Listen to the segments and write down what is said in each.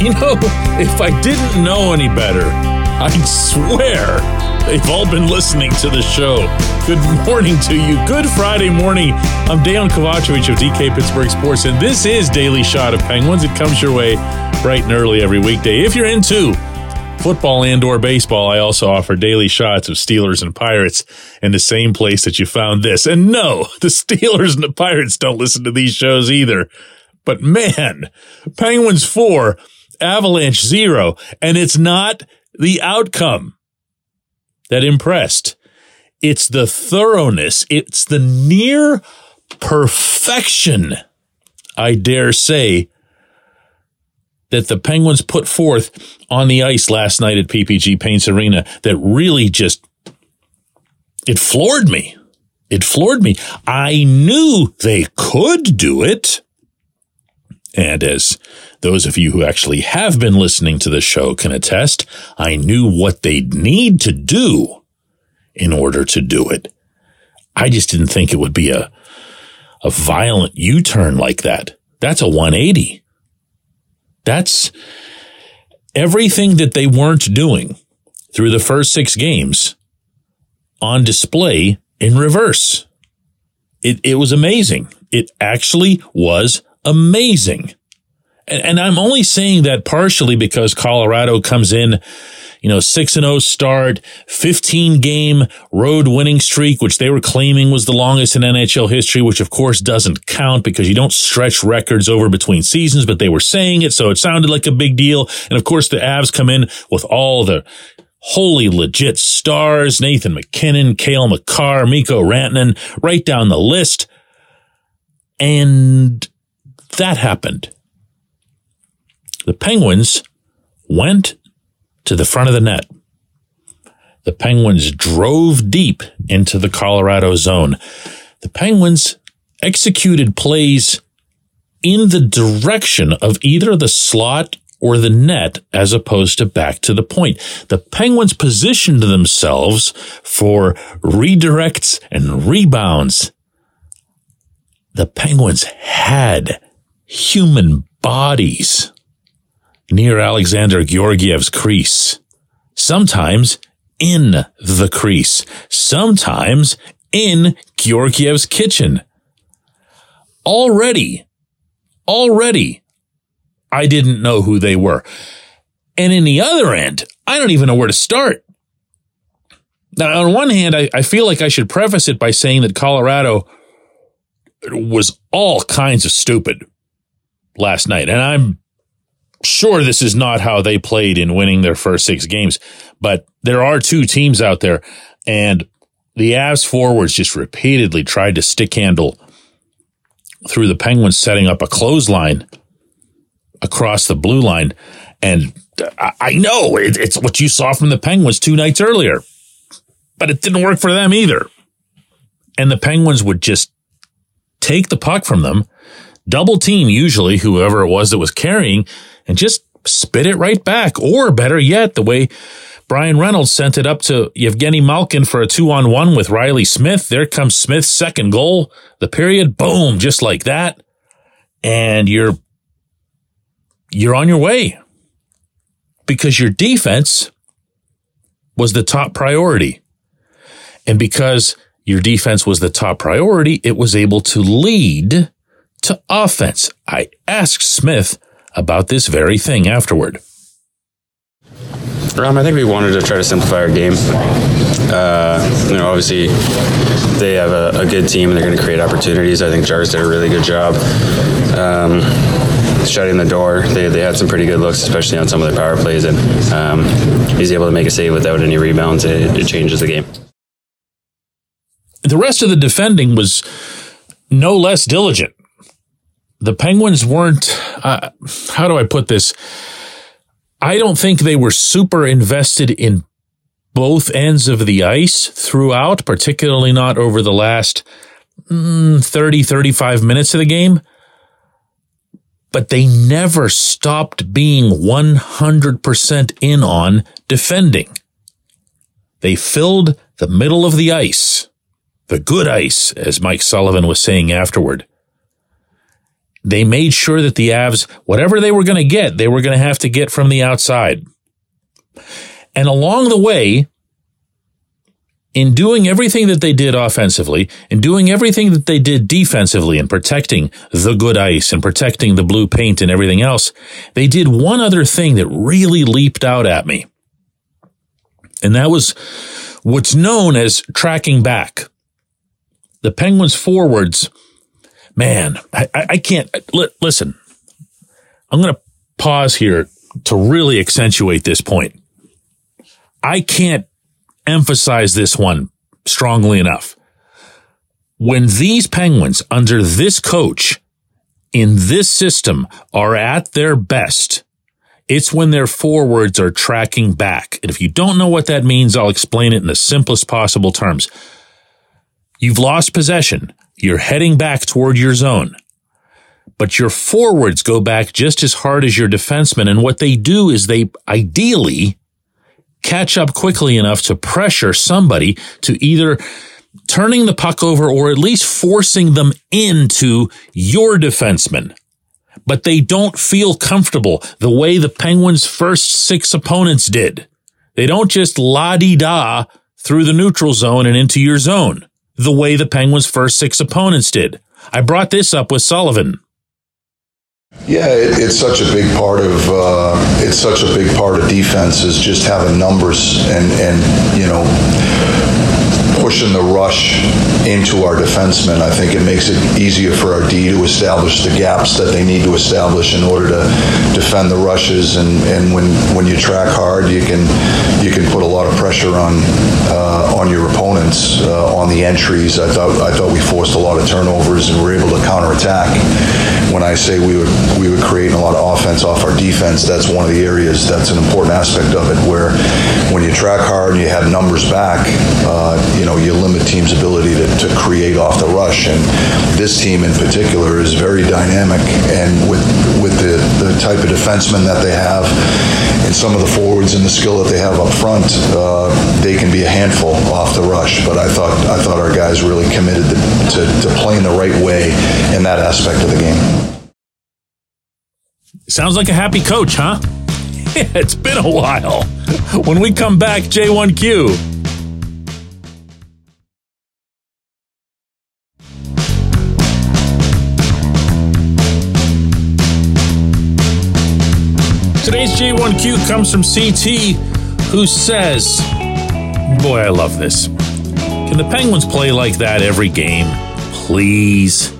You know, if I didn't know any better, I'd swear they've all been listening to the show. Good morning to you. Good Friday morning. I'm Dejan Kovacevic of DK Pittsburgh Sports, and this is Daily Shot of Penguins. It comes your way bright and early every weekday. If you're into football and or baseball, I also offer daily shots of Steelers and Pirates in the same place that you found this. And no, the Steelers and the Pirates don't listen to these shows either. But man, Penguins four, Avalanche zero, and it's not the outcome that impressed. It's the thoroughness. It's the near perfection, I dare say, that the Penguins put forth on the ice last night at PPG Paints Arena that really just, it floored me. It floored me. I knew they could do it. And as those of you who actually have been listening to the show can attest, I knew what they'd need to do in order to do it. I just didn't think it would be a, a violent U-turn like that. That's a 180. That's everything that they weren't doing through the first six games on display in reverse. It, it was amazing. It actually was amazing. And, and I'm only saying that partially because Colorado comes in you know, 6 and 0 start, 15 game road winning streak, which they were claiming was the longest in NHL history, which of course doesn't count because you don't stretch records over between seasons, but they were saying it. So it sounded like a big deal. And of course the Avs come in with all the wholly legit stars, Nathan MacKinnon, Cale Makar, Mikko Rantanen, right down the list. And that happened. The Penguins went to the front of the net. The Penguins drove deep into the Colorado zone. The Penguins executed plays in the direction of either the slot or the net as opposed to back to the point. The Penguins positioned themselves for redirects and rebounds. The Penguins had human bodies near Alexander Georgiev's crease. Sometimes in the crease. Sometimes in Georgiev's kitchen. Already, already, I didn't know who they were. And in the other end, I don't even know where to start. Now, on one hand, I, I feel like I should preface it by saying that Colorado was all kinds of stupid last night. And I'm sure this is not how they played in winning their first six games, but there are two teams out there and the Avs forwards just repeatedly tried to stick handle through the Penguins setting up a clothesline across the blue line. And I know it's what you saw from the Penguins two nights earlier, but it didn't work for them either. And the Penguins would just take the puck from them, double team usually whoever it was that was carrying, and just spit it right back. Or better yet, the way Brian Reynolds sent it up to Evgeny Malkin for a two on one with Reilly Smith. There comes Smith's second goal. The period, boom, just like that. And you're, you're on your way because your defense was the top priority. And because your defense was the top priority, it was able to lead to offense. I asked Smith about this very thing afterward. Um, I think we wanted to try to simplify our game. Uh, you know, obviously they have a, a good team and they're going to create opportunities. I think Jars did a really good job um, shutting the door. They, they had some pretty good looks, especially on some of their power plays, and um, he's able to make a save without any rebounds. It, it changes the game. The rest of the defending was no less diligent the Penguins weren't, uh, how do I put this? I don't think they were super invested in both ends of the ice throughout, particularly not over the last mm, 30, 35 minutes of the game. But they never stopped being 100% in on defending. They filled the middle of the ice, the good ice, as Mike Sullivan was saying afterward they made sure that the Avs, whatever they were going to get, they were going to have to get from the outside. And along the way, in doing everything that they did offensively, in doing everything that they did defensively and protecting the good ice and protecting the blue paint and everything else, they did one other thing that really leaped out at me. And that was what's known as tracking back. The Penguins forwards, man, I, I can't, listen, I'm going to pause here to really accentuate this point. I can't emphasize this one strongly enough. When these Penguins under this coach in this system are at their best, it's when their forwards are tracking back. And if you don't know what that means, I'll explain it in the simplest possible terms. You've lost possession. You're heading back toward your zone. But your forwards go back just as hard as your defensemen. And what they do is they ideally catch up quickly enough to pressure somebody to either turning the puck over or at least forcing them into your defenseman. But they don't feel comfortable the way the Penguins' first six opponents did. They don't just la di da through the neutral zone and into your zone the way the Penguins' first six opponents did. I brought this up with Sullivan. Yeah, it, it's such a big part of uh, it's such a big part of defense is just having numbers and and you know pushing the rush into our defensemen. I think it makes it easier for our D to establish the gaps that they need to establish in order to defend the rushes. And, and when when you track hard, you can you can put a lot of pressure on uh, on your opponents uh, on the entries. I thought I thought we forced a lot of turnovers and were able to counterattack. When I say we would we would create a lot of offense off our defense, that's one of the areas that's an important aspect of it. Where when you track hard and you have numbers back, uh, you know you limit teams' ability to, to create off the rush. And this team in particular is very dynamic, and with with the, the type of defensemen that they have, and some of the forwards and the skill that they have up front, uh, they can be a handful off the rush. But I thought I thought our guys really committed to, to, to playing the right way in that aspect of the game. Sounds like a happy coach, huh? it's been a while. When we come back, J1Q. J1Q comes from CT, who says, Boy, I love this. Can the Penguins play like that every game? Please.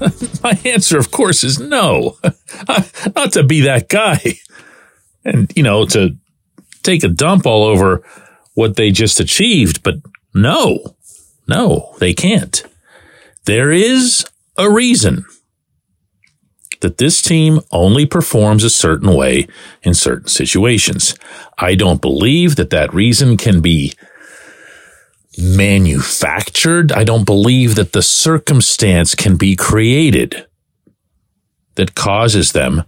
My answer, of course, is no. Uh, not to be that guy. And, you know, to take a dump all over what they just achieved, but no, no, they can't. There is a reason that this team only performs a certain way in certain situations. I don't believe that that reason can be manufactured. I don't believe that the circumstance can be created that causes them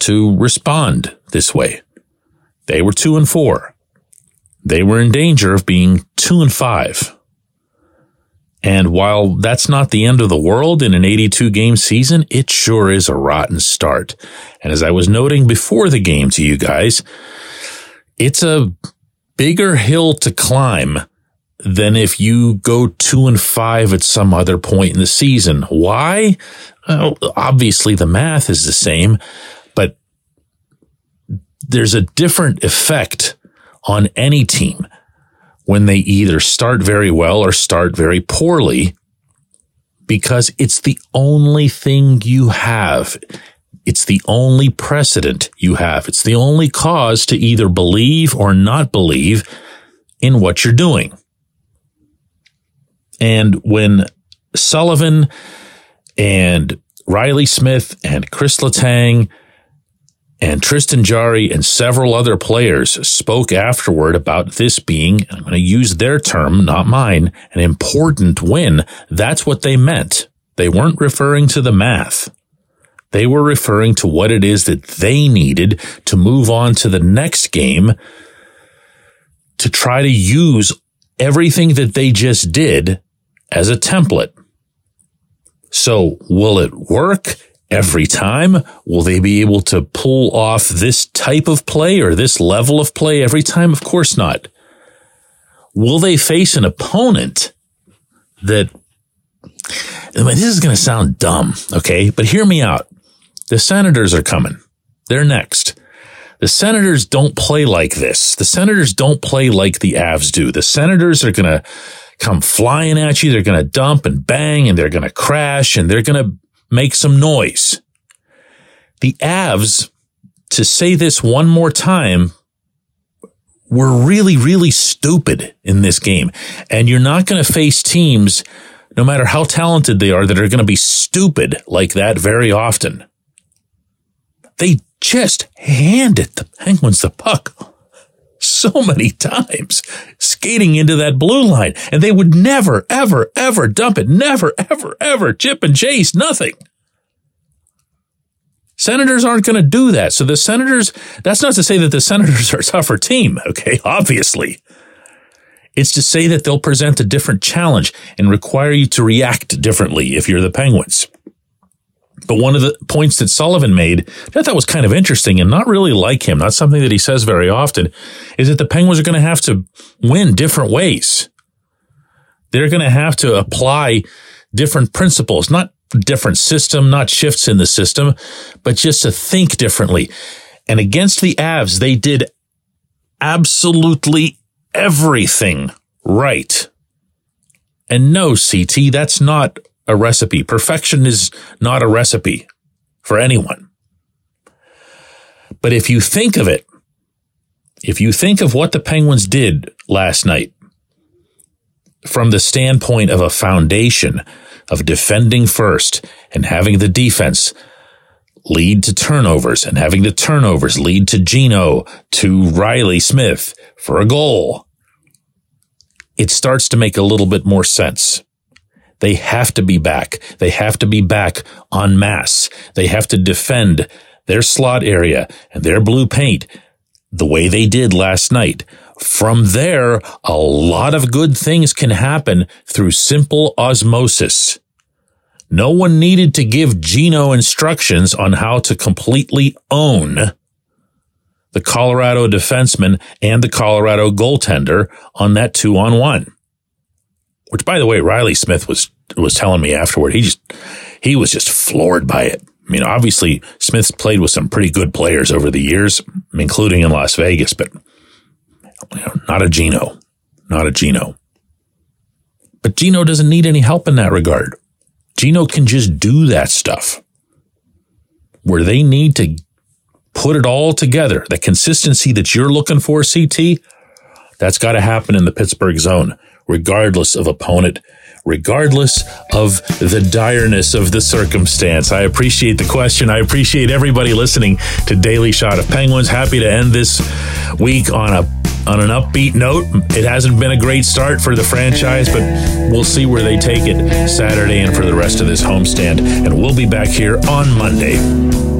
to respond this way. They were two and four. They were in danger of being two and five. And while that's not the end of the world in an 82 game season, it sure is a rotten start. And as I was noting before the game to you guys, it's a bigger hill to climb than if you go two and five at some other point in the season. Why? Well, obviously the math is the same, but there's a different effect on any team when they either start very well or start very poorly because it's the only thing you have. It's the only precedent you have. It's the only cause to either believe or not believe in what you're doing. And when Sullivan and Reilly Smith and Chris Letang and Tristan Jarry and several other players spoke afterward about this being, I'm going to use their term, not mine, an important win. That's what they meant. They weren't referring to the math. They were referring to what it is that they needed to move on to the next game to try to use everything that they just did as a template. So will it work? Every time? Will they be able to pull off this type of play or this level of play every time? Of course not. Will they face an opponent that, I mean, this is going to sound dumb, okay? But hear me out. The Senators are coming. They're next. The Senators don't play like this. The Senators don't play like the Avs do. The Senators are going to come flying at you. They're going to dump and bang and they're going to crash and they're going to make some noise. The Avs, to say this one more time, were really, really stupid in this game. And you're not going to face teams, no matter how talented they are, that are going to be stupid like that very often. They just handed the Penguins the puck so many times skating into that blue line and they would never, ever, ever dump it. Never, ever, ever chip and chase, nothing. Senators aren't going to do that. So the Senators, that's not to say that the Senators are a tougher team. Okay. Obviously. It's to say that they'll present a different challenge and require you to react differently if you're the Penguins. But one of the points that Sullivan made, that I thought was kind of interesting and not really like him, not something that he says very often, is that the Penguins are going to have to win different ways. They're going to have to apply different principles, not different system, not shifts in the system, but just to think differently. And against the Avs, they did absolutely everything right. And no, CT, that's not a recipe. Perfection is not a recipe for anyone. But if you think of it, if you think of what the Penguins did last night from the standpoint of a foundation of defending first and having the defense lead to turnovers and having the turnovers lead to Gino to Reilly Smith for a goal, it starts to make a little bit more sense. They have to be back. They have to be back en masse. They have to defend their slot area and their blue paint the way they did last night. From there, a lot of good things can happen through simple osmosis. No one needed to give Gino instructions on how to completely own the Colorado defenseman and the Colorado goaltender on that two on one. Which, by the way, Reilly Smith was was telling me afterward. He just he was just floored by it. I mean, obviously, Smith's played with some pretty good players over the years, including in Las Vegas, but you know, not a Gino, not a Gino. But Gino doesn't need any help in that regard. Gino can just do that stuff where they need to put it all together. The consistency that you're looking for, CT, that's got to happen in the Pittsburgh zone regardless of opponent, regardless of the direness of the circumstance. I appreciate the question. I appreciate everybody listening to Daily Shot of Penguins. Happy to end this week on a on an upbeat note. It hasn't been a great start for the franchise, but we'll see where they take it Saturday and for the rest of this homestand. And we'll be back here on Monday.